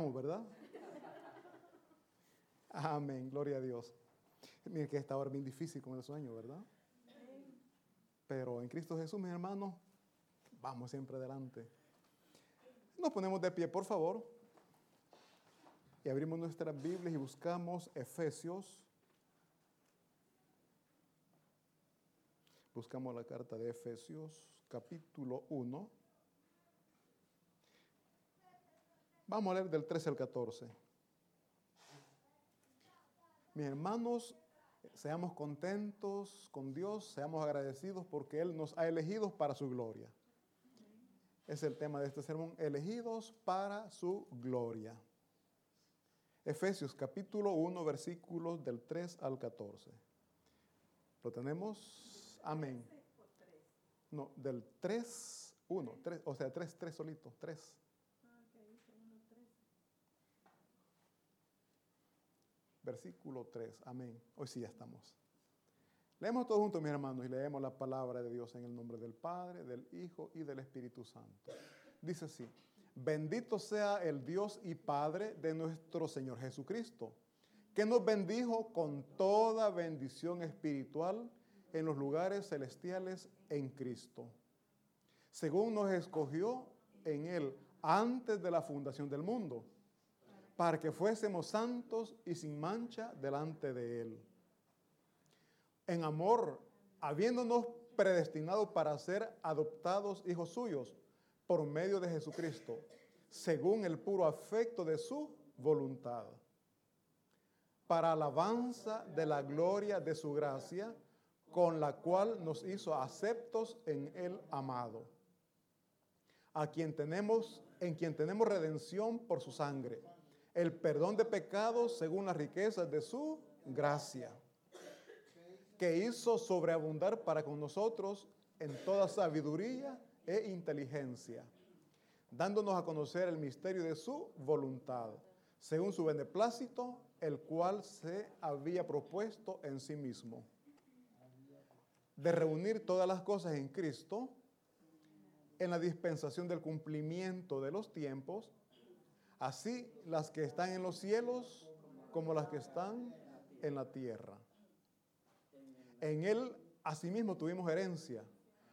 ¿verdad? Amén, gloria a Dios. Miren que esta hora es bien difícil con el sueño, ¿verdad? Pero en Cristo Jesús, mis hermanos, vamos siempre adelante. Nos ponemos de pie, por favor. Y abrimos nuestras Biblias y buscamos Efesios. Buscamos la carta de Efesios, capítulo 1. Vamos a leer del 13 al 14. Mis hermanos, seamos contentos con Dios, seamos agradecidos porque Él nos ha elegido para su gloria. Es el tema de este sermón, elegidos para su gloria. Efesios capítulo 1, versículos del 3 al 14. ¿Lo tenemos? Amén. No, del 3, 1, 3, o sea, 3, 3 solito, 3. Versículo 3, amén. Hoy sí ya estamos. Leemos todos juntos, mis hermanos, y leemos la palabra de Dios en el nombre del Padre, del Hijo y del Espíritu Santo. Dice así, bendito sea el Dios y Padre de nuestro Señor Jesucristo, que nos bendijo con toda bendición espiritual en los lugares celestiales en Cristo, según nos escogió en Él antes de la fundación del mundo para que fuésemos santos y sin mancha delante de Él. En amor, habiéndonos predestinado para ser adoptados hijos suyos por medio de Jesucristo, según el puro afecto de su voluntad, para alabanza de la gloria de su gracia, con la cual nos hizo aceptos en el amado, a quien tenemos, en quien tenemos redención por su sangre el perdón de pecados según las riquezas de su gracia, que hizo sobreabundar para con nosotros en toda sabiduría e inteligencia, dándonos a conocer el misterio de su voluntad, según su beneplácito, el cual se había propuesto en sí mismo, de reunir todas las cosas en Cristo, en la dispensación del cumplimiento de los tiempos, así las que están en los cielos como las que están en la tierra. En Él asimismo tuvimos herencia,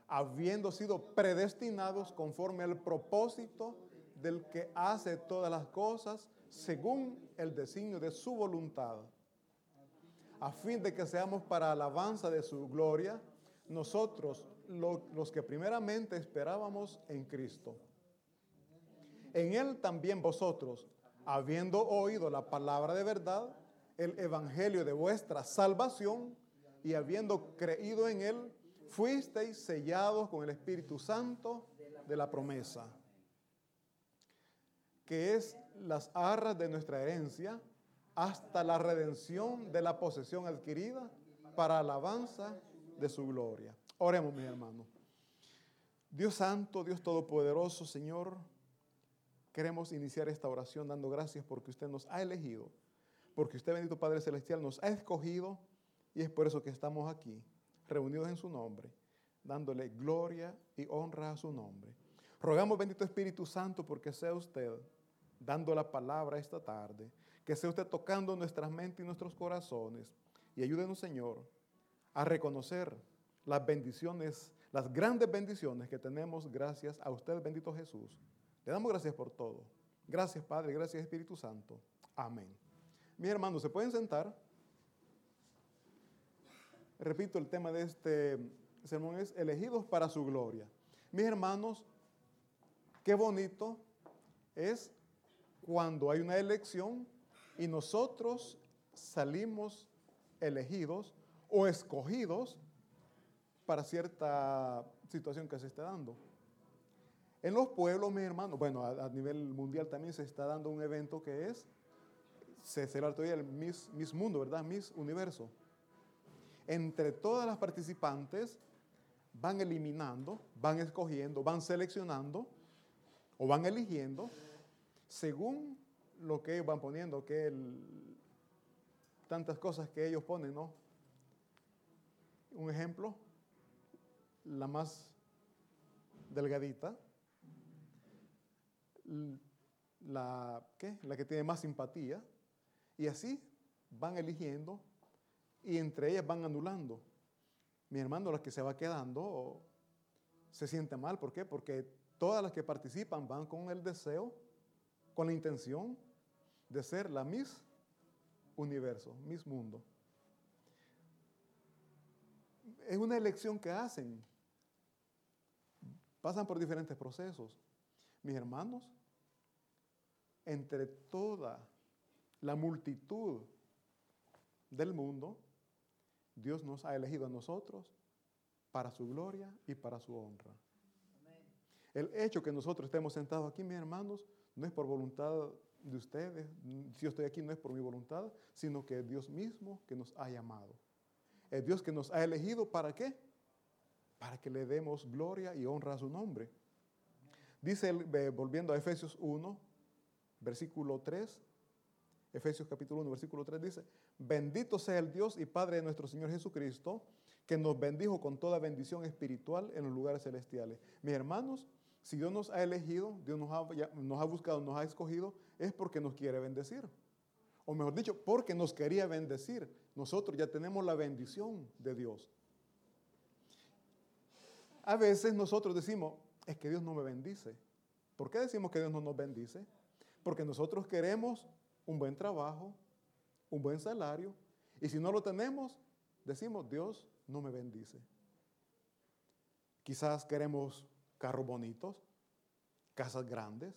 habiendo sido predestinados conforme al propósito del que hace todas las cosas según el designio de su voluntad, a fin de que seamos para alabanza de su gloria, nosotros los que primeramente esperábamos en Cristo en él también vosotros, habiendo oído la palabra de verdad, el evangelio de vuestra salvación, y habiendo creído en él, fuisteis sellados con el Espíritu Santo de la promesa, que es las arras de nuestra herencia, hasta la redención de la posesión adquirida para alabanza de su gloria. Oremos, mis hermanos. Dios Santo, Dios Todopoderoso, Señor, Queremos iniciar esta oración dando gracias porque usted nos ha elegido, porque usted, bendito Padre Celestial, nos ha escogido y es por eso que estamos aquí, reunidos en su nombre, dándole gloria y honra a su nombre. Rogamos, bendito Espíritu Santo, porque sea usted dando la palabra esta tarde, que sea usted tocando nuestras mentes y nuestros corazones y ayúdenos, Señor, a reconocer las bendiciones, las grandes bendiciones que tenemos gracias a usted, bendito Jesús le damos gracias por todo. Gracias Padre, gracias Espíritu Santo. Amén. Mis hermanos, ¿se pueden sentar? Repito, el tema de este sermón es elegidos para su gloria. Mis hermanos, qué bonito es cuando hay una elección y nosotros salimos elegidos o escogidos para cierta situación que se esté dando. En los pueblos, mis hermanos, bueno, a, nivel mundial también se está dando un evento que es, se celebra todavía el Miss, Mundo, ¿verdad? Miss Universo. Entre todas las participantes van eliminando, van escogiendo, van seleccionando o van eligiendo según lo que ellos van poniendo, que tantas cosas que ellos ponen, ¿no? Un ejemplo, la más delgadita, la, la que tiene más simpatía, y así van eligiendo y entre ellas van anulando. Mi hermano, la que se va quedando se siente mal. ¿Por qué? Porque todas las que participan van con el deseo, con la intención de ser la Miss Universo, Miss Mundo. Es una elección que hacen. Pasan por diferentes procesos. Mis hermanos, entre toda la multitud del mundo, Dios nos ha elegido a nosotros para su gloria y para su honra. El hecho que nosotros estemos sentados aquí, mis hermanos, no es por voluntad de ustedes, si yo estoy aquí no es por mi voluntad, sino que es Dios mismo que nos ha llamado. Es Dios que nos ha elegido para qué? Para que le demos gloria y honra a su nombre. Dice, volviendo a Efesios 1, versículo 3, Efesios capítulo 1, versículo 3 dice, bendito sea el Dios y Padre de nuestro Señor Jesucristo, que nos bendijo con toda bendición espiritual en los lugares celestiales. Mis hermanos, si Dios nos ha elegido, Dios nos ha, nos ha buscado, nos ha escogido, es porque nos quiere bendecir. O mejor dicho, porque nos quería bendecir. Nosotros ya tenemos la bendición de Dios. A veces nosotros decimos, es que Dios no me bendice. ¿Por qué decimos que Dios no nos bendice? Porque nosotros queremos un buen trabajo, un buen salario, y si no lo tenemos, decimos, Dios no me bendice. Quizás queremos carros bonitos, casas grandes.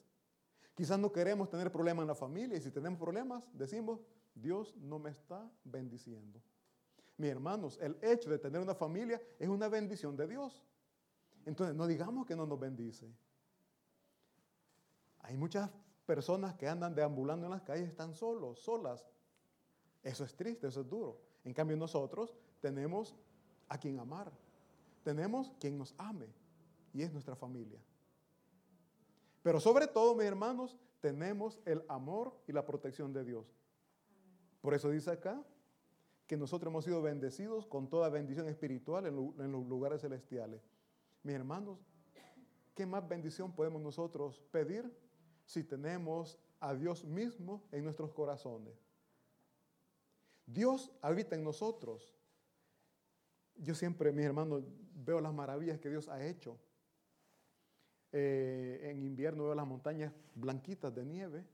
Quizás no queremos tener problemas en la familia y si tenemos problemas, decimos, Dios no me está bendiciendo. Mis hermanos, el hecho de tener una familia es una bendición de Dios. Entonces, no digamos que no nos bendice. Hay muchas personas que andan deambulando en las calles están solos, solas. Eso es triste, eso es duro. En cambio nosotros tenemos a quien amar. Tenemos quien nos ame y es nuestra familia. Pero sobre todo, mis hermanos, tenemos el amor y la protección de Dios. Por eso dice acá que nosotros hemos sido bendecidos con toda bendición espiritual en, los lugares celestiales. Mis hermanos, ¿qué más bendición podemos nosotros pedir si tenemos a Dios mismo en nuestros corazones. Dios habita en nosotros. Yo siempre, mis hermanos, veo las maravillas que Dios ha hecho. Eh, en invierno veo las montañas blanquitas de nieve.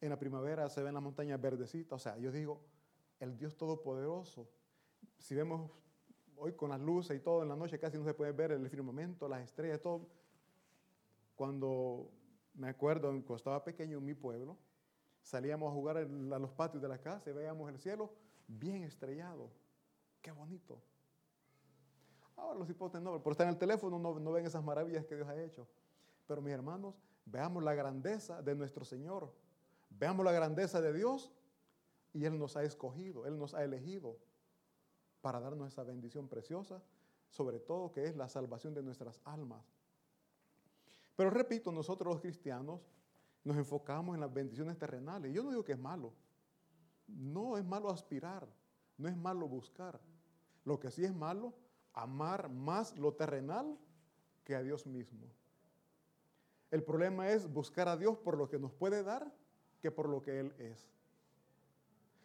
En la primavera se ven las montañas verdecitas. O sea, yo digo, el Dios Todopoderoso. Si vemos hoy con las luces y todo en la noche, casi no se puede ver el firmamento, las estrellas, todo. Cuando me acuerdo, cuando estaba pequeño en mi pueblo, salíamos a jugar a los patios de la casa y veíamos el cielo bien estrellado. Qué bonito. Ahora los hipótesis no, por estar en el teléfono no, no ven esas maravillas que Dios ha hecho. Pero mis hermanos, veamos la grandeza de nuestro Señor. Veamos la grandeza de Dios y Él nos ha escogido, Él nos ha elegido para darnos esa bendición preciosa, sobre todo que es la salvación de nuestras almas. Pero repito, nosotros los cristianos nos enfocamos en las bendiciones terrenales. Yo no digo que es malo. No es malo aspirar, no es malo buscar. Lo que sí es malo, amar más lo terrenal que a Dios mismo. El problema es buscar a Dios por lo que nos puede dar que por lo que Él es.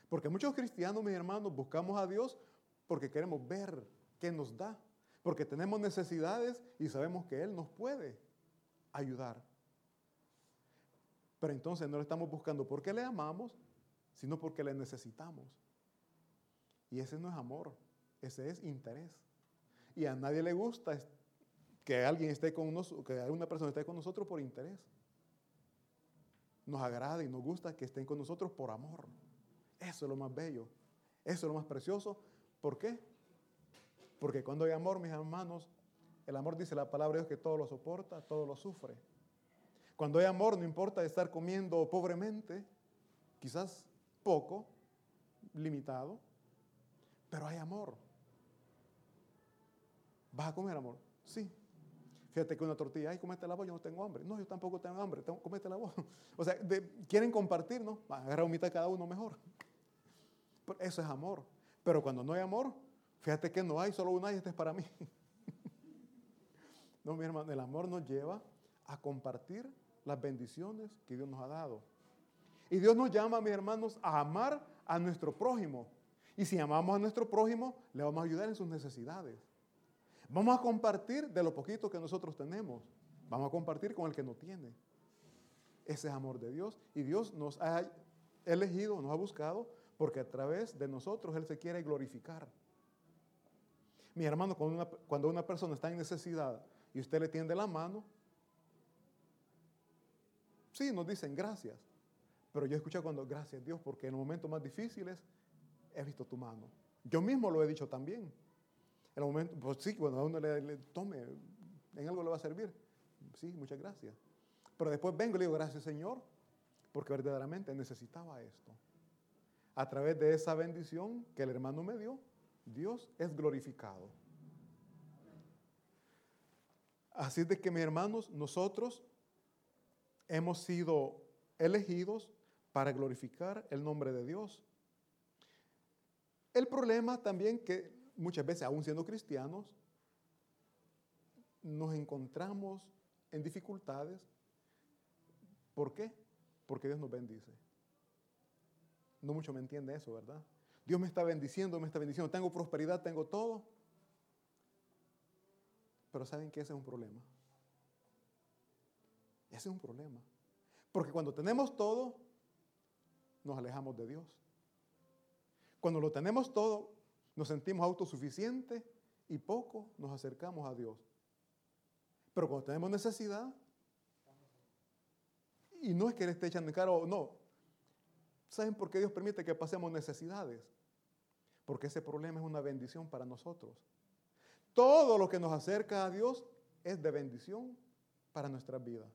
Porque muchos cristianos, mis hermanos, buscamos a Dios porque queremos ver qué nos da. Porque tenemos necesidades y sabemos que Él nos puede ayudar. Pero entonces no le estamos buscando porque le amamos, sino porque le necesitamos. Y ese no es amor, ese es interés. Y a nadie le gusta que alguien esté con nosotros, que una persona esté con nosotros por interés. Nos agrada y nos gusta que estén con nosotros por amor. Eso es lo más bello. Eso es lo más precioso. ¿Por qué? Porque cuando hay amor, mis hermanos, el amor dice la palabra de Dios que todo lo soporta, todo lo sufre. Cuando hay amor, no importa estar comiendo pobremente, quizás poco, limitado, pero hay amor. ¿Vas a comer amor? Sí. Fíjate que una tortilla, ay, la voz, yo no tengo hambre. No, yo tampoco tengo hambre, tengo, la voz. O sea, quieren compartir, ¿no? Agarra un mitad cada uno mejor. eso es amor. Pero cuando no hay amor, fíjate que no hay, solo una y este es para mí. No, mi hermano, el amor nos lleva a compartir las bendiciones que Dios nos ha dado. Y Dios nos llama, mis hermanos, a amar a nuestro prójimo. Y si amamos a nuestro prójimo, le vamos a ayudar en sus necesidades. Vamos a compartir de lo poquito que nosotros tenemos. Vamos a compartir con el que no tiene. Ese es amor de Dios. Y Dios nos ha elegido, nos ha buscado, porque a través de nosotros Él se quiere glorificar. Mi hermano, cuando una, cuando una persona está en necesidad y usted le tiende la mano, sí, nos dicen gracias. Pero yo he escuchado cuando, gracias Dios, porque en los momentos más difíciles he visto tu mano. Yo mismo lo he dicho también. En el momento, pues sí, cuando a uno le, tome, en algo le va a servir. Sí, muchas gracias. Pero después vengo y le digo, gracias Señor, porque verdaderamente necesitaba esto. A través de esa bendición que el hermano me dio, Dios es glorificado. Así de que mis hermanos, nosotros hemos sido elegidos para glorificar el nombre de Dios. El problema también que muchas veces, aún siendo cristianos, nos encontramos en dificultades. ¿Por qué? Porque Dios nos bendice. No mucho me entiende eso, ¿verdad? Dios me está bendiciendo, me está bendiciendo. Tengo prosperidad, tengo todo. Pero ¿saben que ese es un problema? Ese es un problema. Porque cuando tenemos todo, nos alejamos de Dios. Cuando lo tenemos todo, nos sentimos autosuficientes y poco nos acercamos a Dios. Pero cuando tenemos necesidad, y no es que le esté echando en cara o no, ¿saben por qué Dios permite que pasemos necesidades? Porque ese problema es una bendición para nosotros. Todo lo que nos acerca a Dios es de bendición para nuestra vida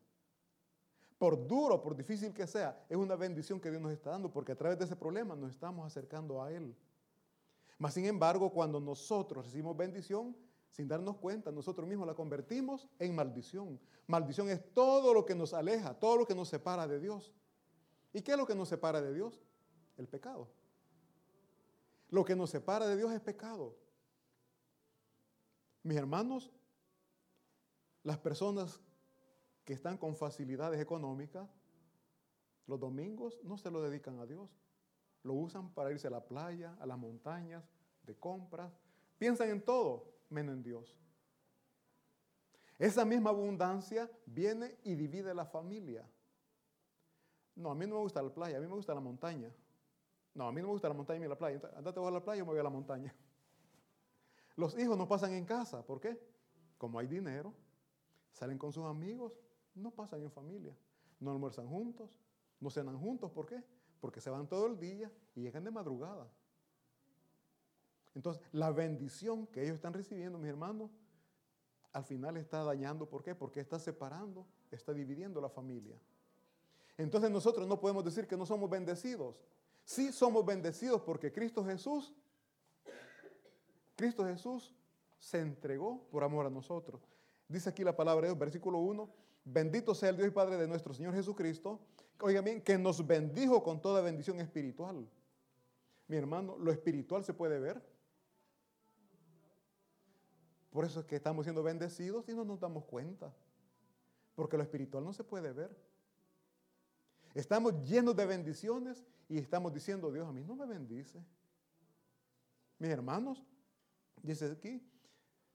por duro, por difícil que sea, es una bendición que Dios nos está dando, porque a través de ese problema nos estamos acercando a Él. Mas, sin embargo, cuando nosotros recibimos bendición, sin darnos cuenta, nosotros mismos la convertimos en maldición. Maldición es todo lo que nos aleja, todo lo que nos separa de Dios. ¿Y qué es lo que nos separa de Dios? El pecado. Lo que nos separa de Dios es pecado. Mis hermanos, las personas que están con facilidades económicas, los domingos no se lo dedican a Dios. Lo usan para irse a la playa, a las montañas, de compras. Piensan en todo, menos en Dios. Esa misma abundancia viene y divide la familia. No, a mí no me gusta la playa, a mí me gusta la montaña. No, a mí no me gusta la montaña ni la playa. Andate a la playa, yo me voy a la montaña. Los hijos no pasan en casa. ¿Por qué? Como hay dinero, salen con sus amigos, no pasan en familia. No almuerzan juntos, no cenan juntos. ¿Por qué? Porque se van todo el día y llegan de madrugada. Entonces, la bendición que ellos están recibiendo, mis hermanos, al final está dañando. ¿Por qué? Porque está separando, está dividiendo la familia. Entonces nosotros no podemos decir que no somos bendecidos. Sí somos bendecidos porque Cristo Jesús, Cristo Jesús se entregó por amor a nosotros. Dice aquí la palabra de Dios, versículo 1, Bendito sea el Dios y Padre de nuestro Señor Jesucristo. Oigan bien, que nos bendijo con toda bendición espiritual. Mi hermano, lo espiritual se puede ver. Por eso es que estamos siendo bendecidos y no nos damos cuenta. Porque lo espiritual no se puede ver. Estamos llenos de bendiciones y estamos diciendo, Dios a mí no me bendice. Mis hermanos, dice aquí,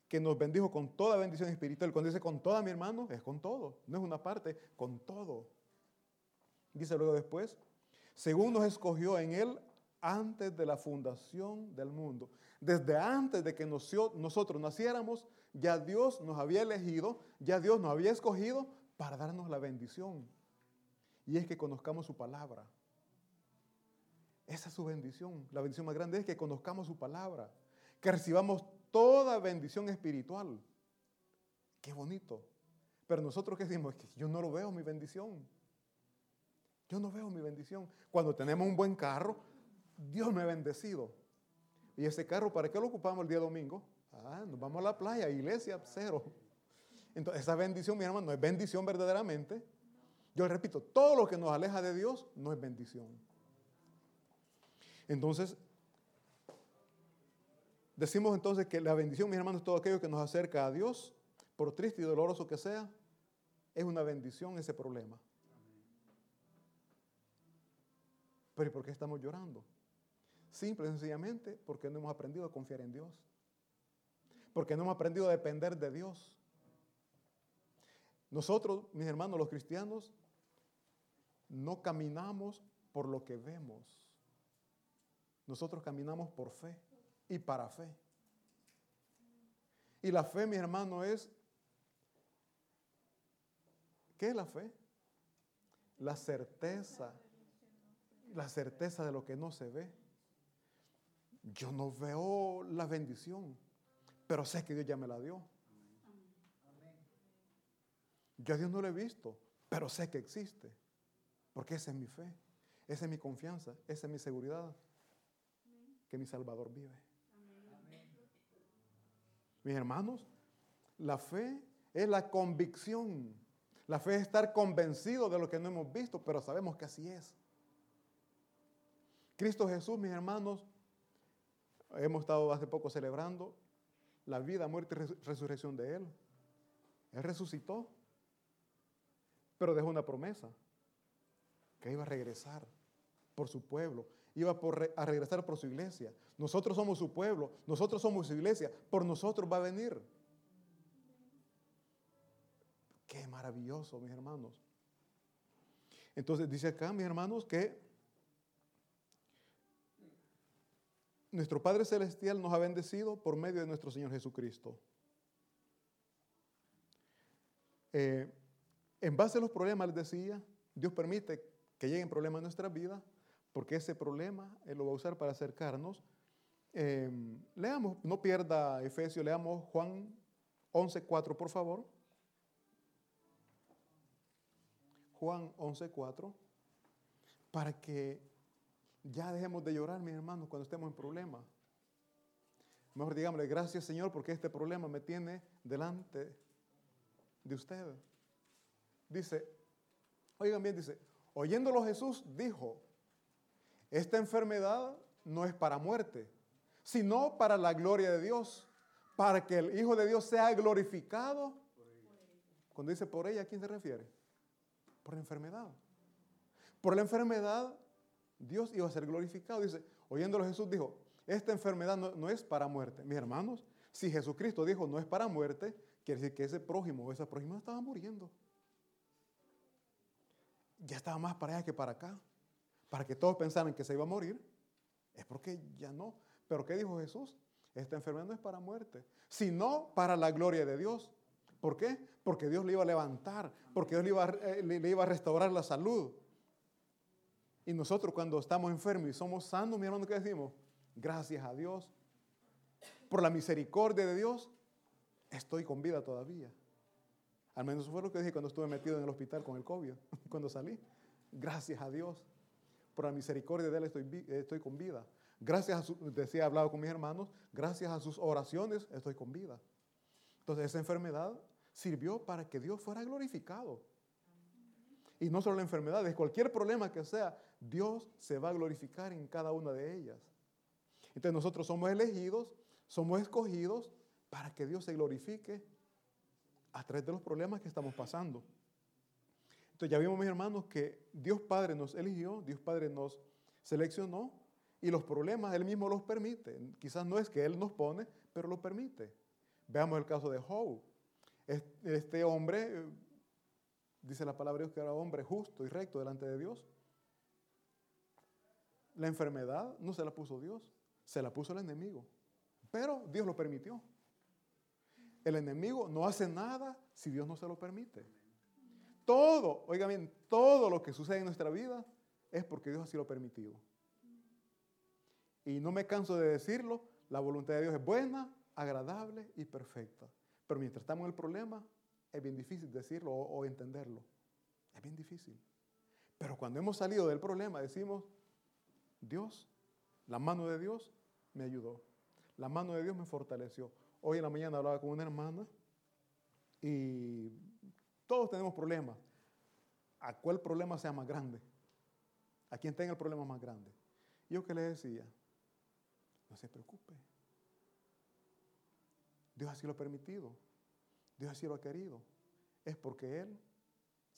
que nos bendijo con toda bendición espiritual. Cuando dice con toda, mi hermano, es con todo. No es una parte, con todo. Dice luego después, según nos escogió en Él antes de la fundación del mundo. Desde antes de que nosotros naciéramos, ya Dios nos había elegido, ya Dios nos había escogido para darnos la bendición. Y es que conozcamos su palabra. Esa es su bendición. La bendición más grande es que conozcamos su palabra, que recibamos toda bendición espiritual. Qué bonito. Pero nosotros qué decimos, es que yo no lo veo mi bendición. Yo no veo mi bendición. Cuando tenemos un buen carro, Dios me ha bendecido. ¿Y ese carro para qué lo ocupamos el día domingo? Ah, nos vamos a la playa, iglesia, cero. Entonces, esa bendición, mi hermano, no es bendición verdaderamente. Yo repito, todo lo que nos aleja de Dios no es bendición. Entonces, Decimos entonces que la bendición, mis hermanos, todo aquello que nos acerca a Dios, por triste y doloroso que sea, es una bendición ese problema. Pero ¿y por qué estamos llorando? Simple y sencillamente porque no hemos aprendido a confiar en Dios. Porque no hemos aprendido a depender de Dios. Nosotros, mis hermanos, los cristianos, no caminamos por lo que vemos. Nosotros caminamos por fe y para fe. Y la fe, mis hermanos, es... ¿Qué es la fe? La certeza. La certeza de lo que no se ve. Yo no veo la bendición, pero sé que Dios ya me la dio. Yo a Dios no lo he visto, pero sé que existe, porque esa es mi fe, esa es mi confianza, esa es mi seguridad, que mi Salvador vive. Mis hermanos, la fe es la convicción. La fe es estar convencido de lo que no hemos visto, pero sabemos que así es. Cristo Jesús, mis hermanos, hemos estado hace poco celebrando la vida, muerte y resurrección de Él. Él resucitó, pero dejó una promesa, que iba a regresar por su pueblo, iba a regresar por su iglesia. Nosotros somos su pueblo, nosotros somos su iglesia, por nosotros va a venir. Qué maravilloso, mis hermanos. Entonces dice acá, mis hermanos, que nuestro Padre Celestial nos ha bendecido por medio de nuestro Señor Jesucristo. Eh, en base a los problemas, les decía, Dios permite que lleguen problemas a nuestra vida, porque ese problema Él lo va a usar para acercarnos. Em, leamos, no pierda Efesios, leamos Juan 11.4, por favor. Juan 11.4, para que ya dejemos de llorar, mis hermanos, cuando estemos en problemas. Mejor digámosle, gracias Señor, porque este problema me tiene delante de ustedes. Dice, oigan bien, dice, oyéndolo Jesús dijo, esta enfermedad no es para muerte, sino para la gloria de Dios, para que el Hijo de Dios sea glorificado. Cuando dice por ella, ¿a quién se refiere? Por la enfermedad. Por la enfermedad, Dios iba a ser glorificado. Dice, oyéndolo Jesús dijo, esta enfermedad no, es para muerte. Mis hermanos, si Jesucristo dijo no es para muerte, quiere decir que ese prójimo o esa prójima estaba muriendo ya estaba más para allá que para acá. Para que todos pensaran que se iba a morir, es porque ya no. Pero ¿qué dijo Jesús? Esta enfermedad no es para muerte, sino para la gloria de Dios. ¿Por qué? Porque Dios le iba a levantar, porque Dios le iba a, eh, le iba a restaurar la salud. Y nosotros cuando estamos enfermos y somos sanos, mi hermano, ¿qué decimos? Gracias a Dios. Por la misericordia de Dios, estoy con vida todavía. Al menos eso fue lo que dije cuando estuve metido en el hospital con el COVID, cuando salí. Gracias a Dios. Por la misericordia de Él estoy, estoy con vida. Gracias a su, decía, hablado con mis hermanos, gracias a sus oraciones estoy con vida. Entonces esa enfermedad sirvió para que Dios fuera glorificado. Y no solo la enfermedad, es cualquier problema que sea, Dios se va a glorificar en cada una de ellas. Entonces nosotros somos elegidos, somos escogidos para que Dios se glorifique a través de los problemas que estamos pasando. Ya vimos, mis hermanos, que Dios Padre nos eligió, Dios Padre nos seleccionó y los problemas Él mismo los permite. Quizás no es que Él nos pone, pero lo permite. Veamos el caso de Job. Este hombre, dice la palabra de Dios que era hombre justo y recto delante de Dios. La enfermedad no se la puso Dios, se la puso el enemigo. Pero Dios lo permitió. El enemigo no hace nada si Dios no se lo permite. Todo, oiga bien, todo lo que sucede en nuestra vida es porque Dios así lo ha permitido. Y no me canso de decirlo, la voluntad de Dios es buena, agradable y perfecta. Pero mientras estamos en el problema, es bien difícil decirlo o entenderlo. Es bien difícil. Pero cuando hemos salido del problema, decimos, Dios, la mano de Dios me ayudó. La mano de Dios me fortaleció. Hoy en la mañana hablaba con una hermana y todos tenemos problemas. ¿A cuál problema sea más grande? ¿A quién tenga el problema más grande? yo que le decía, no se preocupe. Dios así lo ha permitido. Dios así lo ha querido. Es porque Él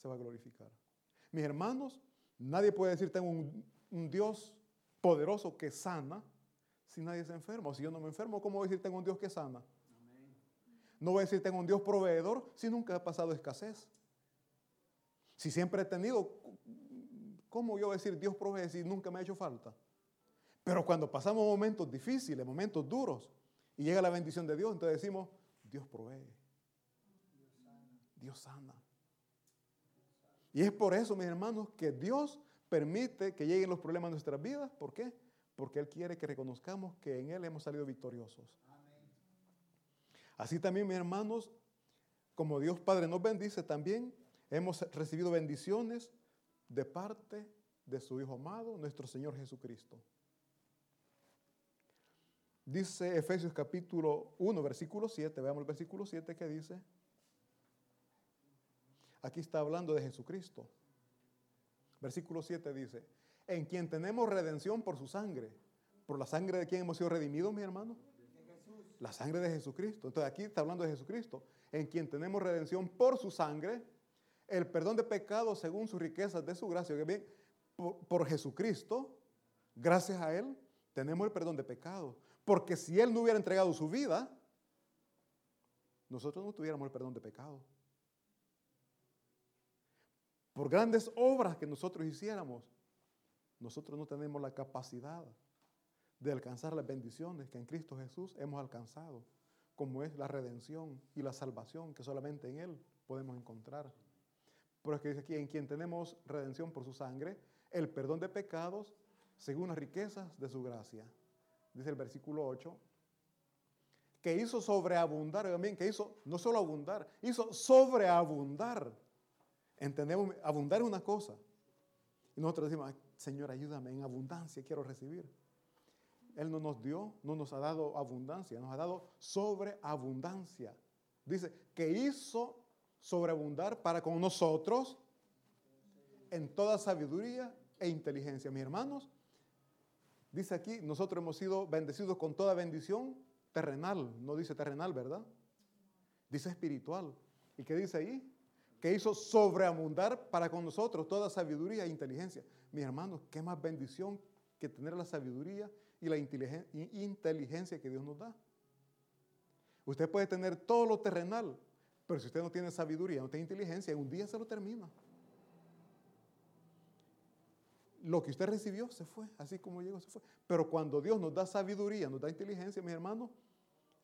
se va a glorificar. Mis hermanos, nadie puede decir tengo un, un Dios poderoso que sana si nadie se enferma. O si yo no me enfermo, ¿cómo decir tengo un Dios que sana? No voy a decir tengo un Dios proveedor si nunca he pasado escasez. Si siempre he tenido, ¿cómo yo voy a decir Dios provee si nunca me ha hecho falta? Pero cuando pasamos momentos difíciles, momentos duros, y llega la bendición de Dios, entonces decimos, Dios provee. Dios sana. Y es por eso, mis hermanos, que Dios permite que lleguen los problemas a nuestras vidas. ¿Por qué? Porque Él quiere que reconozcamos que en Él hemos salido victoriosos. Así también, mis hermanos, como Dios Padre nos bendice, también hemos recibido bendiciones de parte de su Hijo amado, nuestro Señor Jesucristo. Dice Efesios capítulo 1, versículo 7, veamos el versículo 7 que dice, aquí está hablando de Jesucristo. Versículo 7 dice, en quien tenemos redención por su sangre. ¿Por la sangre de quien hemos sido redimidos, mi hermano? La sangre de Jesucristo. Entonces aquí está hablando de Jesucristo. En quien tenemos redención por su sangre, el perdón de pecados según sus riquezas de su gracia. bien, por, por Jesucristo, gracias a Él, tenemos el perdón de pecados. Porque si Él no hubiera entregado su vida, nosotros no tuviéramos el perdón de pecados. Por grandes obras que nosotros hiciéramos, nosotros no tenemos la capacidad de alcanzar las bendiciones que en Cristo Jesús hemos alcanzado, como es la redención y la salvación que solamente en Él podemos encontrar. Pero es que dice aquí, en quien tenemos redención por su sangre, el perdón de pecados según las riquezas de su gracia. Dice el versículo 8, que hizo sobreabundar, también que hizo no solo abundar, hizo sobreabundar. Entendemos, abundar es una cosa. Y nosotros decimos, Señor, ayúdame, en abundancia quiero recibir. Él no nos dio, no nos ha dado abundancia, nos ha dado sobreabundancia. Dice que hizo sobreabundar para con nosotros en toda sabiduría e inteligencia. Mis hermanos, dice aquí, nosotros hemos sido bendecidos con toda bendición terrenal, no dice terrenal, ¿verdad? Dice espiritual. ¿Y qué dice ahí? Que hizo sobreabundar para con nosotros toda sabiduría e inteligencia. Mis hermanos, qué más bendición que tener la sabiduría y la inteligencia que Dios nos da. Usted puede tener todo lo terrenal, pero si usted no tiene sabiduría, no tiene inteligencia, un día se lo termina. Lo que usted recibió se fue, así como llegó se fue. Pero cuando Dios nos da sabiduría, nos da inteligencia, mis hermanos,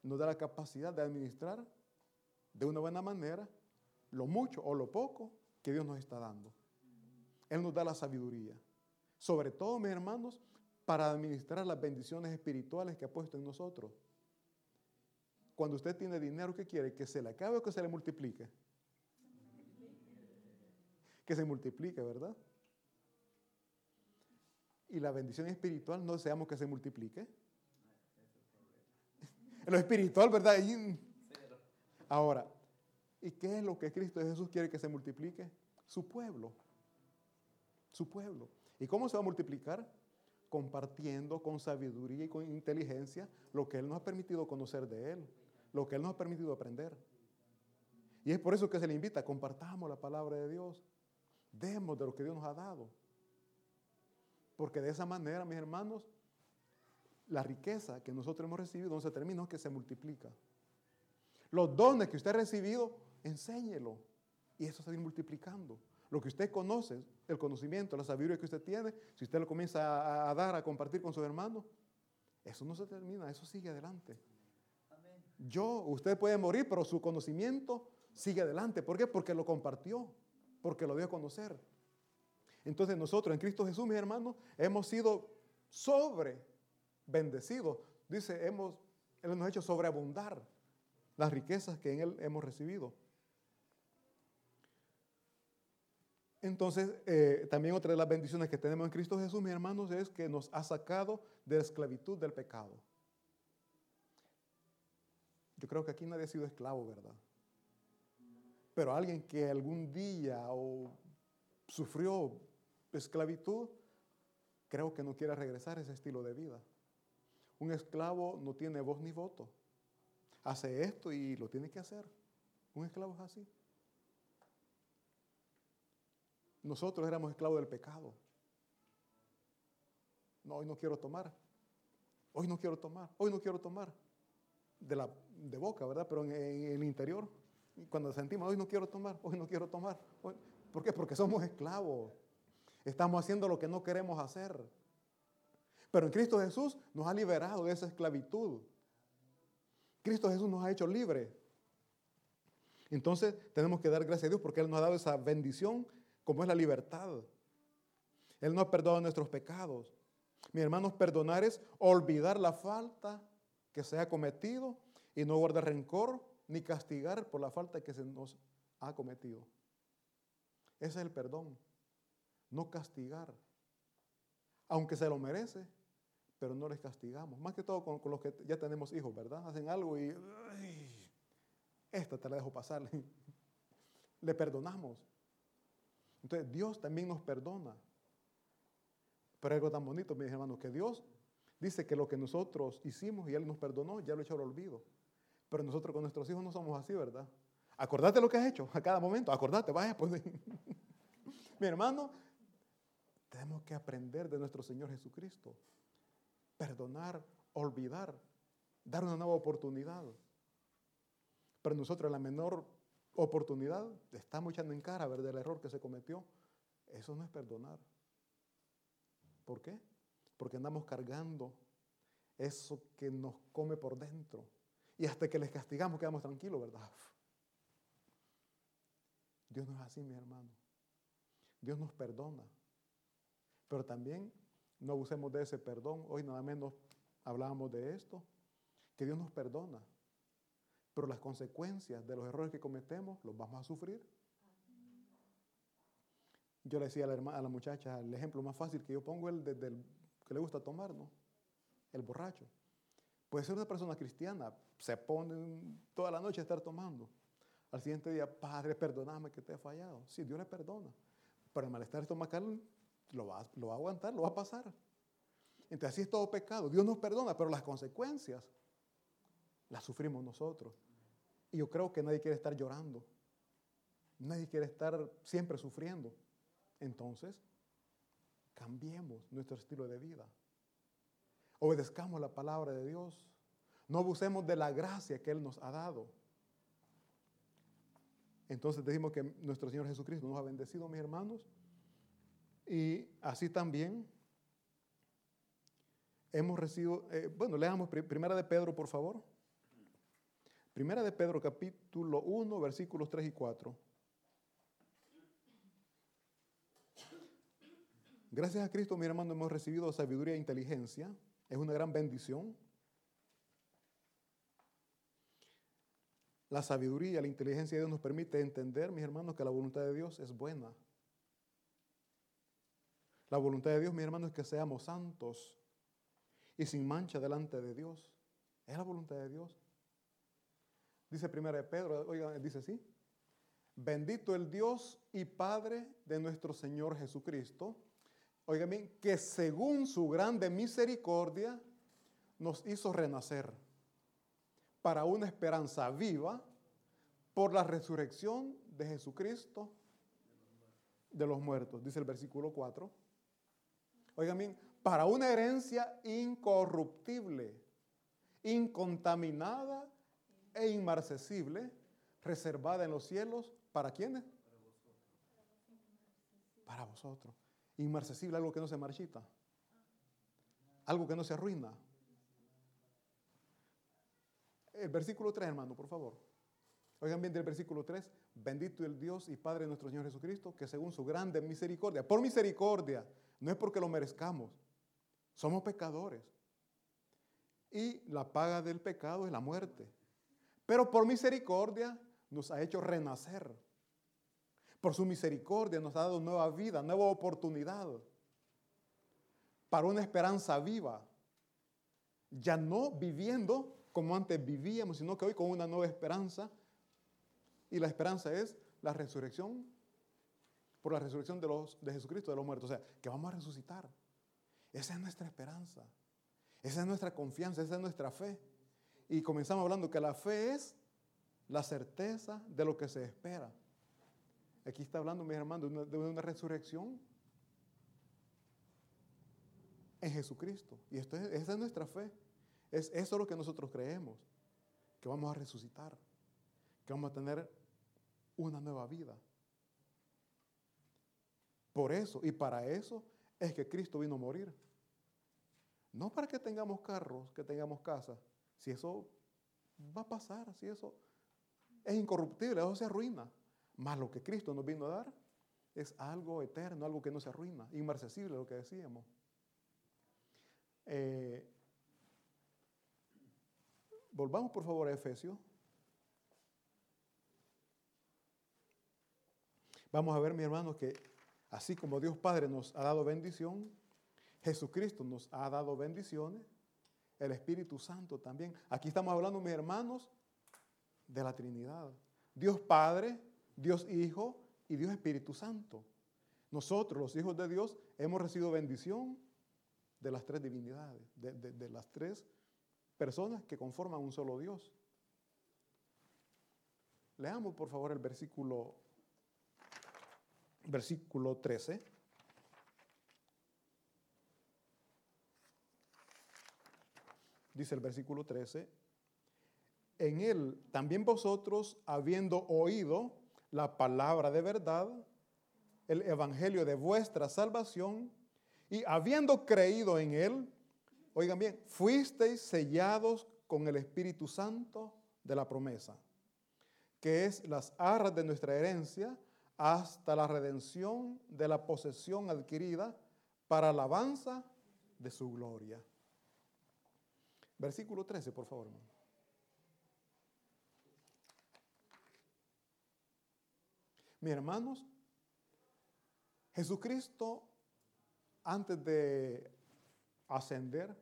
nos da la capacidad de administrar de una buena manera lo mucho o lo poco que Dios nos está dando. Él nos da la sabiduría. Sobre todo, mis hermanos, para administrar las bendiciones espirituales que ha puesto en nosotros. Cuando usted tiene dinero, ¿qué quiere? ¿Que se le acabe o que se le multiplique? Que se multiplique, ¿verdad? Y la bendición espiritual no deseamos que se multiplique. Lo espiritual, ¿verdad? Ahora, ¿y qué es lo que Cristo Jesús quiere que se multiplique? Su pueblo. Su pueblo. ¿Y cómo se va a multiplicar? Compartiendo con sabiduría y con inteligencia lo que Él nos ha permitido conocer de Él, lo que Él nos ha permitido aprender. Y es por eso que se le invita, compartamos la palabra de Dios, demos de lo que Dios nos ha dado. Porque de esa manera, mis hermanos, la riqueza que nosotros hemos recibido no se termina, es que se multiplica. Los dones que usted ha recibido, enséñelo. Y eso se va multiplicando. Lo que usted conoce, el conocimiento, la sabiduría que usted tiene, si usted lo comienza a, dar, a compartir con sus hermanos, eso no se termina, eso sigue adelante. Yo, usted puede morir, pero su conocimiento sigue adelante. ¿Por qué? Porque lo compartió, porque lo dio a conocer. Entonces nosotros en Cristo Jesús, mis hermanos, hemos sido sobre bendecidos. Dice, hemos, Él nos ha hecho sobreabundar las riquezas que en Él hemos recibido. Entonces, eh, también otra de las bendiciones que tenemos en Cristo Jesús, mis hermanos, es que nos ha sacado de la esclavitud del pecado. Yo creo que aquí nadie ha sido esclavo, ¿verdad? Pero alguien que algún día o sufrió esclavitud, creo que no quiere regresar a ese estilo de vida. Un esclavo no tiene voz ni voto. Hace esto y lo tiene que hacer. Un esclavo es así. Nosotros éramos esclavos del pecado. No, hoy no quiero tomar. Hoy no quiero tomar. Hoy no quiero tomar. De la de boca, ¿verdad? Pero en, el interior, cuando sentimos, hoy no quiero tomar, hoy no quiero tomar. ¿Por qué? Porque somos esclavos. Estamos haciendo lo que no queremos hacer. Pero en Cristo Jesús nos ha liberado de esa esclavitud. Cristo Jesús nos ha hecho libres. Entonces tenemos que dar gracias a Dios porque Él nos ha dado esa bendición como es la libertad. Él nos ha perdonado nuestros pecados. Mi hermanos, perdonar es olvidar la falta que se ha cometido y no guardar rencor ni castigar por la falta que se nos ha cometido. Ese es el perdón. No castigar. Aunque se lo merece, pero no les castigamos. Más que todo con, los que ya tenemos hijos, ¿verdad? Hacen algo y... esta te la dejo pasar. Le perdonamos. Entonces Dios también nos perdona. Pero algo tan bonito, mis hermanos, que Dios dice que lo que nosotros hicimos y Él nos perdonó, ya lo echó al olvido. Pero nosotros con nuestros hijos no somos así, ¿verdad? Acordate lo que has hecho a cada momento. Acordate, vaya, pues. Mi hermano, tenemos que aprender de nuestro Señor Jesucristo perdonar, olvidar, dar una nueva oportunidad. Pero nosotros la menor oportunidad estamos echando en cara ver del error que se cometió. Eso no es perdonar. ¿Por qué? Porque andamos cargando eso que nos come por dentro. Y hasta que les castigamos quedamos tranquilos, ¿verdad? Dios no es así, mi hermano. Dios nos perdona. Pero también no abusemos de ese perdón. Hoy nada menos hablábamos de esto, que Dios nos perdona. Pero las consecuencias de los errores que cometemos los vamos a sufrir. Yo le decía a la, a la muchacha, el ejemplo más fácil que yo pongo es el, que le gusta tomar, ¿no? El borracho. Puede ser una persona cristiana, se pone toda la noche a estar tomando. Al siguiente día, Padre, perdóname que te he fallado. Sí, Dios le perdona. Pero el malestar estomacal lo va, a aguantar, lo va a pasar. Entonces así es todo pecado. Dios nos perdona, pero las consecuencias las sufrimos nosotros. Y yo creo que nadie quiere estar llorando. Nadie quiere estar siempre sufriendo. Entonces, cambiemos nuestro estilo de vida. Obedezcamos la palabra de Dios. No abusemos de la gracia que Él nos ha dado. Entonces decimos que nuestro Señor Jesucristo nos ha bendecido, mis hermanos. Y así también hemos recibido, eh, bueno, leamos Primera de Pedro, por favor. Primera de Pedro, capítulo 1, versículos 3 y 4. Gracias a Cristo, mi hermano, hemos recibido sabiduría e inteligencia. Es una gran bendición. La sabiduría, la inteligencia de Dios nos permite entender, mis hermanos, que la voluntad de Dios es buena, la voluntad de Dios, mi hermano, es que seamos santos y sin mancha delante de Dios. Es la voluntad de Dios. Dice primero de Pedro, oiga, dice así. Bendito el Dios y Padre de nuestro Señor Jesucristo. Oiga bien, que según su grande misericordia nos hizo renacer para una esperanza viva por la resurrección de Jesucristo de los muertos, dice el versículo 4 oigan bien, para una herencia incorruptible, incontaminada e inmarcesible, reservada en los cielos, ¿para quiénes? Para vosotros. Inmarcesible, algo que no se marchita, algo que no se arruina. El versículo 3, hermano, por favor. Oigan bien del versículo 3, bendito el Dios y Padre de nuestro Señor Jesucristo, que según su grande misericordia, por misericordia, no es porque lo merezcamos. Somos pecadores. Y la paga del pecado es la muerte. Pero por misericordia nos ha hecho renacer. Por su misericordia nos ha dado nueva vida, nueva oportunidad. Para una esperanza viva. Ya no viviendo como antes vivíamos, sino que hoy con una nueva esperanza. Y la esperanza es la resurrección por la resurrección de, los, de Jesucristo de los muertos. O sea, que vamos a resucitar. Esa es nuestra esperanza. Esa es nuestra confianza, esa es nuestra fe. Y comenzamos hablando que la fe es la certeza de lo que se espera. Aquí está hablando, mis hermanos, de una, resurrección en Jesucristo. Y esto es, esa es nuestra fe. Es eso lo que nosotros creemos, que vamos a resucitar, que vamos a tener una nueva vida. Por eso y para eso es que Cristo vino a morir. No para que tengamos carros, que tengamos casas. Si eso va a pasar, si eso es incorruptible, eso se arruina. Más lo que Cristo nos vino a dar es algo eterno, algo que no se arruina, inmarcesible, lo que decíamos. Eh, volvamos por favor a Efesios. Vamos a ver, mi hermano, que así como Dios Padre nos ha dado bendición, Jesucristo nos ha dado bendiciones, el Espíritu Santo también. Aquí estamos hablando, mis hermanos, de la Trinidad. Dios Padre, Dios Hijo y Dios Espíritu Santo. Nosotros, los hijos de Dios, hemos recibido bendición de las tres divinidades, de, las tres personas que conforman un solo Dios. Leamos por favor el versículo, versículo 13. Dice el versículo 13, en él también vosotros, habiendo oído la palabra de verdad, el evangelio de vuestra salvación, y habiendo creído en Él, oigan bien, fuisteis sellados con el Espíritu Santo de la promesa, que es las arras de nuestra herencia hasta la redención de la posesión adquirida para alabanza de su gloria. Versículo 13, por favor. Mis hermanos, Jesucristo antes de ascender,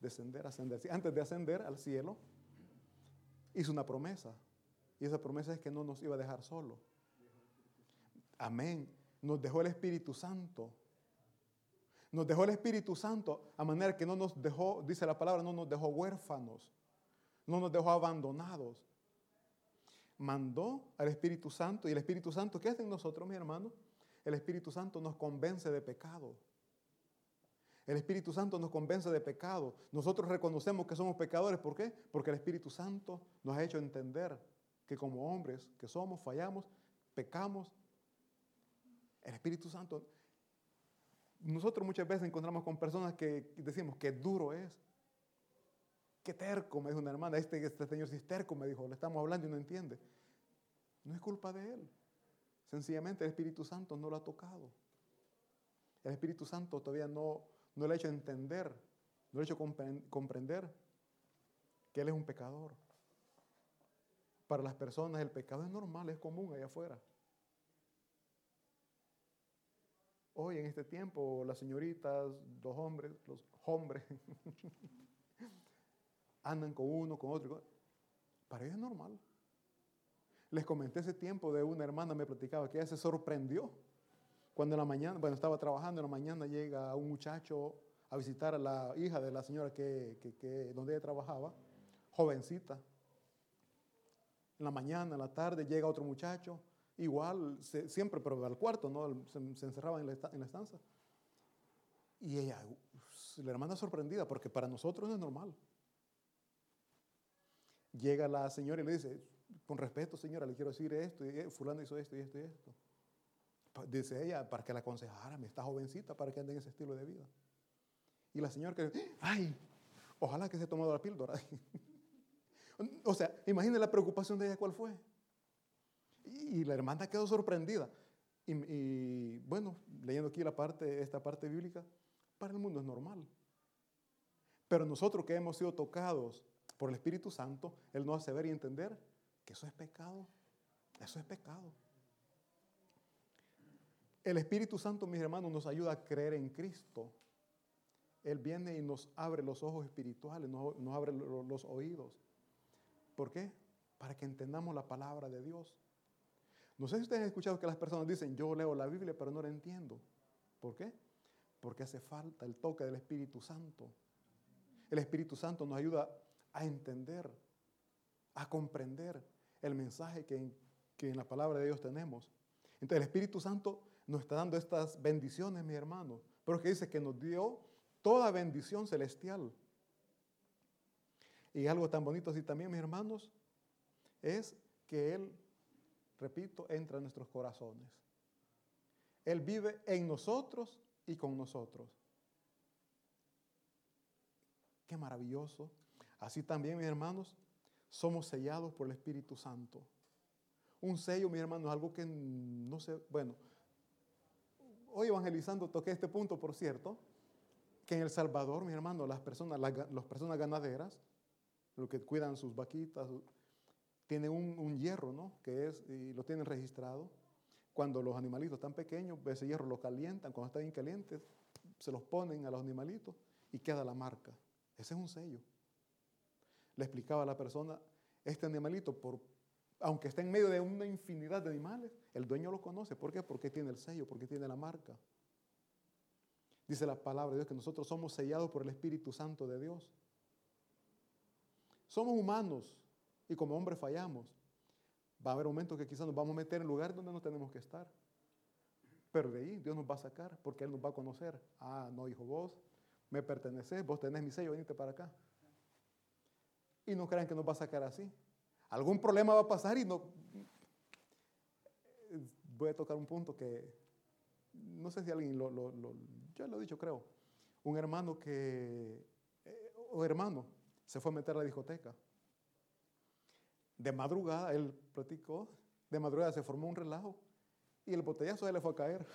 descender, ascender, antes de ascender al cielo, hizo una promesa. Y esa promesa es que no nos iba a dejar solo. Amén. Nos dejó el Espíritu Santo. Nos dejó el Espíritu Santo a manera que no nos dejó, dice la palabra, no nos dejó huérfanos. No nos dejó abandonados. Mandó al Espíritu Santo y el Espíritu Santo, ¿qué hace en nosotros, mi hermano? El Espíritu Santo nos convence de pecado. El Espíritu Santo nos convence de pecado. Nosotros reconocemos que somos pecadores. ¿Por qué? Porque el Espíritu Santo nos ha hecho entender que como hombres que somos, fallamos, pecamos. El Espíritu Santo. Nosotros muchas veces encontramos con personas que decimos que duro es. Qué terco, me dijo una hermana. Este, este señor sí es terco, me dijo. Le estamos hablando y no entiende. No es culpa de él. Sencillamente el Espíritu Santo no lo ha tocado. El Espíritu Santo todavía no, no le ha hecho entender, no le ha hecho comprender que Él es un pecador. Para las personas el pecado es normal, es común allá afuera. Hoy en este tiempo las señoritas, los hombres, los hombres andan con uno, con otro. Para ellos es normal. Les comenté ese tiempo de una hermana, me platicaba que ella se sorprendió cuando en la mañana, bueno, estaba trabajando, en la mañana llega un muchacho a visitar a la hija de la señora que, donde ella trabajaba, jovencita. En la mañana, en la tarde, llega otro muchacho, igual, siempre, pero al cuarto, ¿no? Se, encerraba en la, en la, estancia. Y ella, la hermana sorprendida, porque para nosotros no es normal. Llega la señora y le dice, con respeto, señora, le quiero decir esto, y fulano hizo esto y esto y esto. Dice ella, para que la aconsejara, me está jovencita para que ande en ese estilo de vida. Y la señora que, ay, ojalá que se tomado la píldora. o sea, imagínense la preocupación de ella cuál fue. Y, la hermana quedó sorprendida. Y, bueno, leyendo aquí la parte, esta parte bíblica, para el mundo es normal. Pero nosotros que hemos sido tocados por el Espíritu Santo, Él nos hace ver y entender que eso es pecado. Eso es pecado. El Espíritu Santo, mis hermanos, nos ayuda a creer en Cristo. Él viene y nos abre los ojos espirituales, nos, abre los oídos. ¿Por qué? Para que entendamos la palabra de Dios. No sé si ustedes han escuchado que las personas dicen, yo leo la Biblia, pero no la entiendo. ¿Por qué? Porque hace falta el toque del Espíritu Santo. El Espíritu Santo nos ayuda a entender, a comprender el mensaje que, que en la palabra de Dios tenemos. Entonces el Espíritu Santo nos está dando estas bendiciones, mi hermano. Pero que dice que nos dio toda bendición celestial. Y algo tan bonito así también, mis hermanos, es que Él, repito, entra en nuestros corazones. Él vive en nosotros y con nosotros. Qué maravilloso. Así también, mis hermanos, somos sellados por el Espíritu Santo. Un sello, mis hermanos, algo que no sé, bueno, hoy evangelizando toqué este punto, por cierto, que en El Salvador, mis hermanos, las personas, las, personas ganaderas, los que cuidan sus vaquitas, tienen un, hierro, ¿no? Que es, y lo tienen registrado. Cuando los animalitos están pequeños, ese hierro lo calientan, cuando están bien calientes, se los ponen a los animalitos y queda la marca. Ese es un sello. Le explicaba a la persona, este animalito, por, aunque está en medio de una infinidad de animales, el dueño lo conoce. ¿Por qué? Porque tiene el sello, porque tiene la marca. Dice la palabra de Dios que nosotros somos sellados por el Espíritu Santo de Dios. Somos humanos y como hombres fallamos. Va a haber momentos que quizás nos vamos a meter en lugares donde no tenemos que estar. Pero de ahí Dios nos va a sacar porque Él nos va a conocer. Ah, no, hijo, vos me perteneces, vos tenés mi sello, venite para acá. Y no crean que nos va a sacar así. Algún problema va a pasar y no... Voy a tocar un punto que no sé si alguien lo, lo, lo ya lo he dicho, creo. Un hermano que, eh, o hermano, se fue a meter a la discoteca. De madrugada, él platicó, de madrugada se formó un relajo y el botellazo se le fue a caer.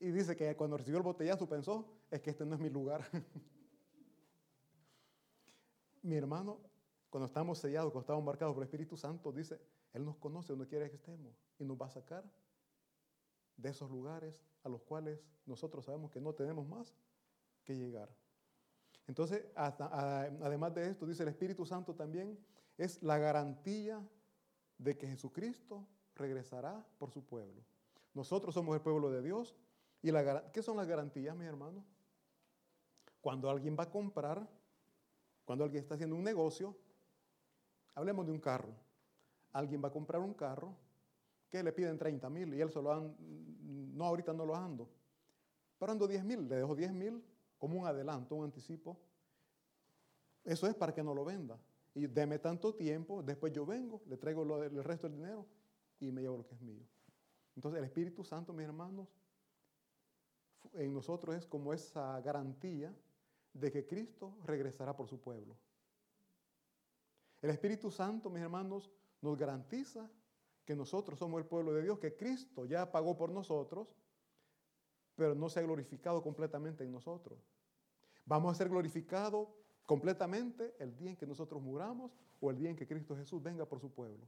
Y dice que cuando recibió el botellazo pensó, es que este no es mi lugar. mi hermano, cuando estamos sellados, cuando estamos marcados por el Espíritu Santo, dice, Él nos conoce donde quiera que estemos y nos va a sacar de esos lugares a los cuales nosotros sabemos que no tenemos más que llegar. Entonces, además de esto, dice el Espíritu Santo también, es la garantía de que Jesucristo regresará por su pueblo. Nosotros somos el pueblo de Dios. ¿Y qué son las garantías, mi hermano? Cuando alguien va a comprar, cuando alguien está haciendo un negocio, hablemos de un carro. Alguien va a comprar un carro que le piden 30 mil y él solo anda, no, ahorita no lo ando, pero ando 10 mil, le dejo 10 mil como un adelanto, un anticipo. Eso es para que no lo venda. Y deme tanto tiempo, después yo vengo, le traigo el resto del dinero y me llevo lo que es mío. Entonces el Espíritu Santo, mis hermanos, en nosotros es como esa garantía de que Cristo regresará por su pueblo. El Espíritu Santo, mis hermanos, nos garantiza que nosotros somos el pueblo de Dios, que Cristo ya pagó por nosotros, pero no se ha glorificado completamente en nosotros. Vamos a ser glorificados completamente el día en que nosotros muramos o el día en que Cristo Jesús venga por su pueblo.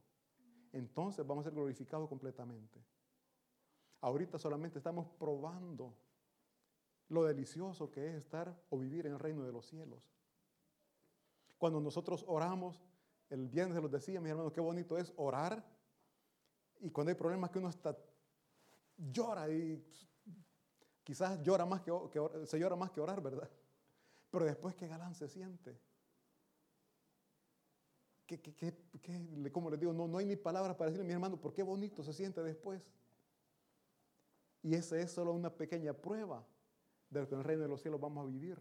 Entonces vamos a ser glorificados completamente. Ahorita solamente estamos probando lo delicioso que es estar o vivir en el reino de los cielos. Cuando nosotros oramos, el viernes se los decía, mis hermanos, qué bonito es orar y cuando hay problemas que uno está, llora y quizás llora más que, se llora más que orar, ¿verdad? Pero después qué galán se siente. ¿Qué, qué, qué, les digo, no, no hay ni palabras para decirle mi hermano, por qué bonito se siente después. Y esa es solo una pequeña prueba de lo que en el reino de los cielos vamos a vivir.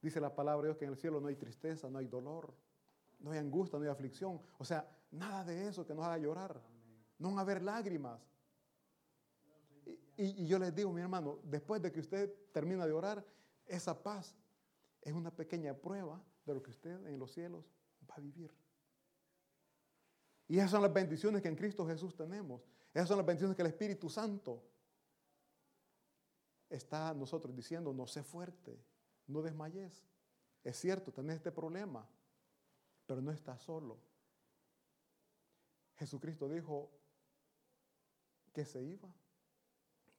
Dice la palabra de Dios que en el cielo no hay tristeza, no hay dolor, no hay angustia, no hay aflicción. O sea, nada de eso que nos haga llorar. No van a haber lágrimas. Y, yo les digo, mi hermano, después de que usted termina de orar, esa paz es una pequeña prueba de lo que usted en los cielos va a vivir. Y esas son las bendiciones que en Cristo Jesús tenemos. Esas son las bendiciones que el Espíritu Santo está a nosotros diciendo, no sé fuerte, no desmayes. Es cierto, tenés este problema, pero no estás solo. Jesucristo dijo, que se iba,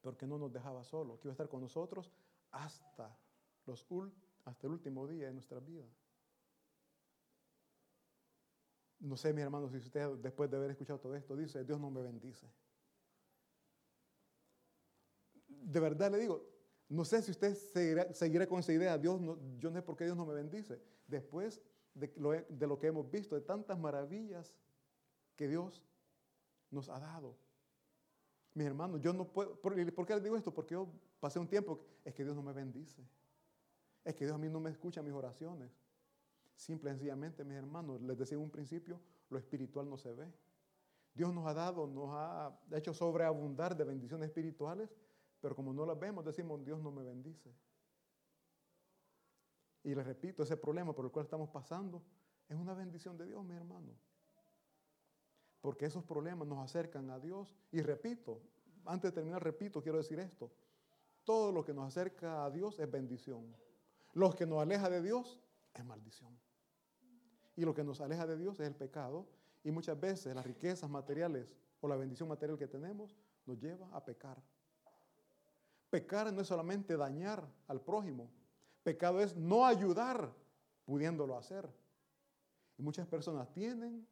porque no nos dejaba solo, que iba a estar con nosotros hasta, los, hasta el último día de nuestra vida. No sé, mi hermano, si usted después de haber escuchado todo esto dice, Dios no me bendice. De verdad le digo, no sé si usted seguirá, con esa idea, Dios yo no sé por qué Dios no me bendice. Después de lo, que hemos visto, de tantas maravillas que Dios nos ha dado. Mis hermanos, yo no puedo, ¿por, qué les digo esto? Porque yo pasé un tiempo, es que Dios no me bendice. Es que Dios a mí no me escucha mis oraciones. Simple y sencillamente, mis hermanos, les decía en un principio, lo espiritual no se ve. Dios nos ha dado, nos ha hecho sobreabundar de bendiciones espirituales, pero como no las vemos, decimos, Dios no me bendice. Y les repito, ese problema por el cual estamos pasando es una bendición de Dios, mi hermano. Porque esos problemas nos acercan a Dios. Y repito, antes de terminar, repito, quiero decir esto. Todo lo que nos acerca a Dios es bendición. Lo que nos aleja de Dios es maldición. Y lo que nos aleja de Dios es el pecado. Y muchas veces las riquezas materiales o la bendición material que tenemos nos lleva a pecar. Pecar no es solamente dañar al prójimo. Pecado es no ayudar pudiéndolo hacer. Y muchas personas tienen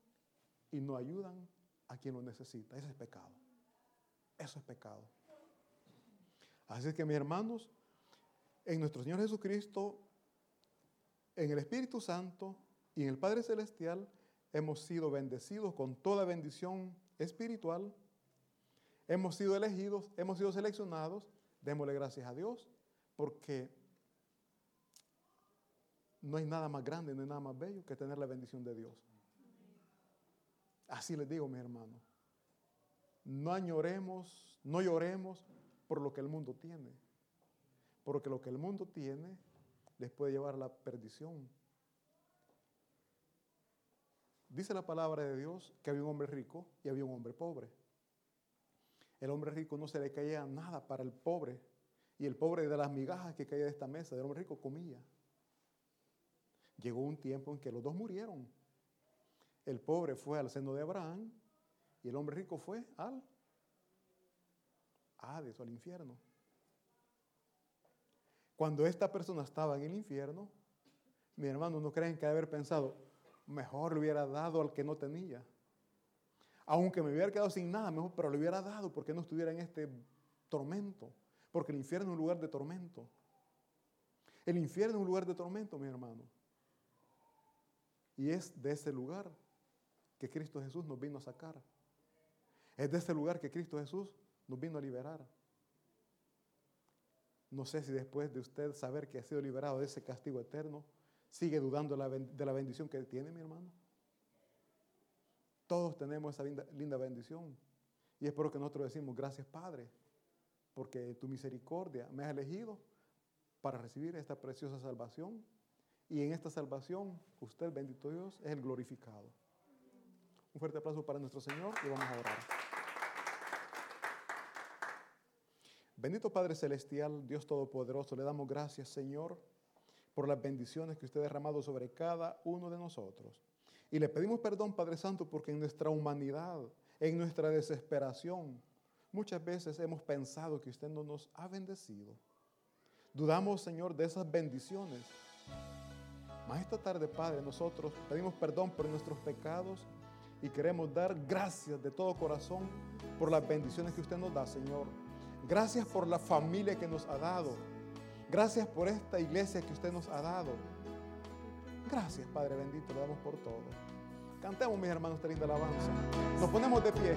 y no ayudan a quien lo necesita. Ese es pecado. Eso es pecado. Así que mis hermanos, en nuestro Señor Jesucristo, en el Espíritu Santo y en el Padre Celestial, hemos sido bendecidos con toda bendición espiritual. Hemos sido elegidos, hemos sido seleccionados. Démosle gracias a Dios porque no hay nada más grande, no hay nada más bello que tener la bendición de Dios. Así les digo, mi hermano. No añoremos, no lloremos por lo que el mundo tiene. Porque lo que el mundo tiene les puede llevar a la perdición. Dice la palabra de Dios que había un hombre rico y había un hombre pobre. El hombre rico no se le caía nada para el pobre. Y el pobre de las migajas que caía de esta mesa, del hombre rico comía. Llegó un tiempo en que los dos murieron. El pobre fue al seno de Abraham y el hombre rico fue al Hades o al infierno. Cuando esta persona estaba en el infierno, mi hermano, no creen que haber pensado, mejor le hubiera dado al que no tenía. Aunque me hubiera quedado sin nada, mejor, pero le hubiera dado porque no estuviera en este tormento. Porque el infierno es un lugar de tormento. El infierno es un lugar de tormento, mi hermano. Y es de ese lugar que Cristo Jesús nos vino a sacar. Es de ese lugar que Cristo Jesús nos vino a liberar. No sé si después de usted saber que ha sido liberado de ese castigo eterno, sigue dudando de la bendición que tiene, mi hermano. Todos tenemos esa linda bendición. Y es por lo que nosotros decimos, gracias Padre, porque tu misericordia me ha elegido para recibir esta preciosa salvación. Y en esta salvación, usted, bendito Dios, es el glorificado. Un fuerte aplauso para nuestro Señor y vamos a orar. Bendito Padre Celestial, Dios Todopoderoso, le damos gracias, Señor, por las bendiciones que usted ha derramado sobre cada uno de nosotros. Y le pedimos perdón, Padre Santo, porque en nuestra humanidad, en nuestra desesperación, muchas veces hemos pensado que usted no nos ha bendecido. Dudamos, Señor, de esas bendiciones. Mas esta tarde, Padre, nosotros pedimos perdón por nuestros pecados y queremos dar gracias de todo corazón por las bendiciones que usted nos da, Señor. Gracias por la familia que nos ha dado. Gracias por esta iglesia que usted nos ha dado. Gracias, Padre bendito, le damos por todo. Cantemos, mis hermanos, esta linda alabanza. Nos ponemos de pie.